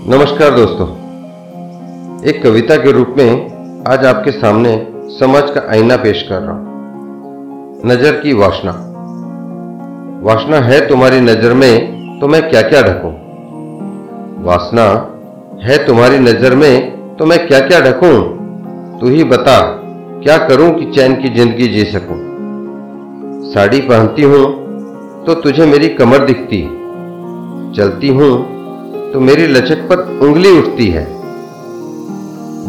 नमस्कार दोस्तों। एक कविता के रूप में आज आपके सामने समाज का आईना पेश कर रहा हूँ। नज़र की वासना। वासना है तुम्हारी नज़र में तो मैं क्या क्या ढकूं? वासना है तुम्हारी नज़र में तो मैं क्या क्या ढकूं? तू ही बता, क्या करूँ कि चैन की ज़िंदगी जी सकूँ? साड़ी पहनती हूँ तो तुझे मेरी कमर दिखती। चलती हूँ तो मेरी लचक पर उंगली उठती है।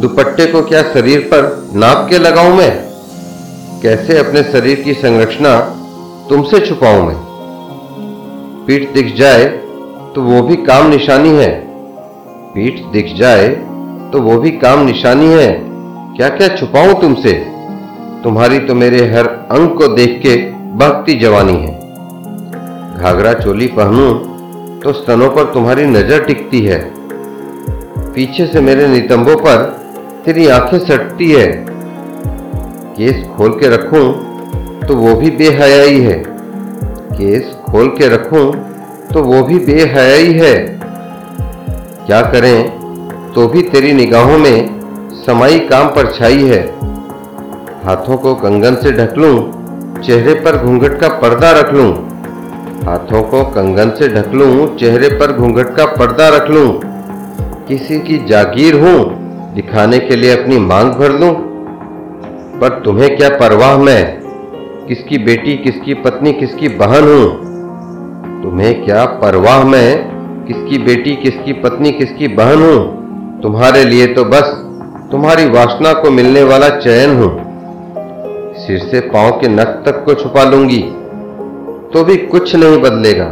दुपट्टे को क्या शरीर पर नाप के लगाऊँ मैं? कैसे अपने शरीर की संरचना तुमसे छुपाऊं मैं? पीठ दिख जाए तो वो भी काम निशानी है। पीठ दिख जाए तो वो भी काम निशानी है। क्या क्या छुपाऊं तुमसे? तुम्हारी तो मेरे हर अंग को देख के बहती जवानी है। घाघरा चोली पहनूं तो स्तनों पर तुम्हारी नज़र टिकती है। पीछे से मेरे नितंबों पर तेरी आँखें सटती है। केस खोल के रखूँ तो वो भी बेहयाई है। केस खोल के रखूँ तो वो भी बेहयाई है। क्या करें तो भी तेरी निगाहों में समाई काम पर छाई है। हाथों को कंगन से ढक लूँ, चेहरे पर घूंघट का पर्दा रख लूँ। हाथों को कंगन से ढक लूँ, चेहरे पर घूंघट का पर्दा रख लूँ। किसी की जागीर हूँ, दिखाने के लिए अपनी मांग भर लूँ। पर तुम्हें क्या परवाह मैं? किसकी बेटी, किसकी पत्नी, किसकी बहन हूँ? तुम्हें क्या परवाह मैं? किसकी बेटी, किसकी पत्नी, किसकी बहन हूँ? तुम्हारे लिए तो बस तुम्हारी वासना को मिलने वाला चयन हूँ। सिर से पाँव के नख तक को छुपा लूँगी। तो भी कुछ नहीं बदलेगा।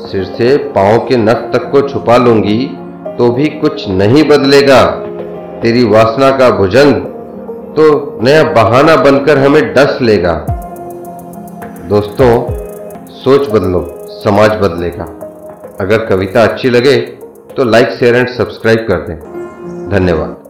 सिर से पाँव के नख तक को छुपा लूँगी तो भी कुछ नहीं बदलेगा। तेरी वासना का भुजंग तो नया बहाना बनकर हमें डस लेगा। दोस्तों, सोच बदलो, समाज बदलेगा। अगर कविता अच्छी लगे तो लाइक शेयर एंड सब्सक्राइब कर दें। धन्यवाद।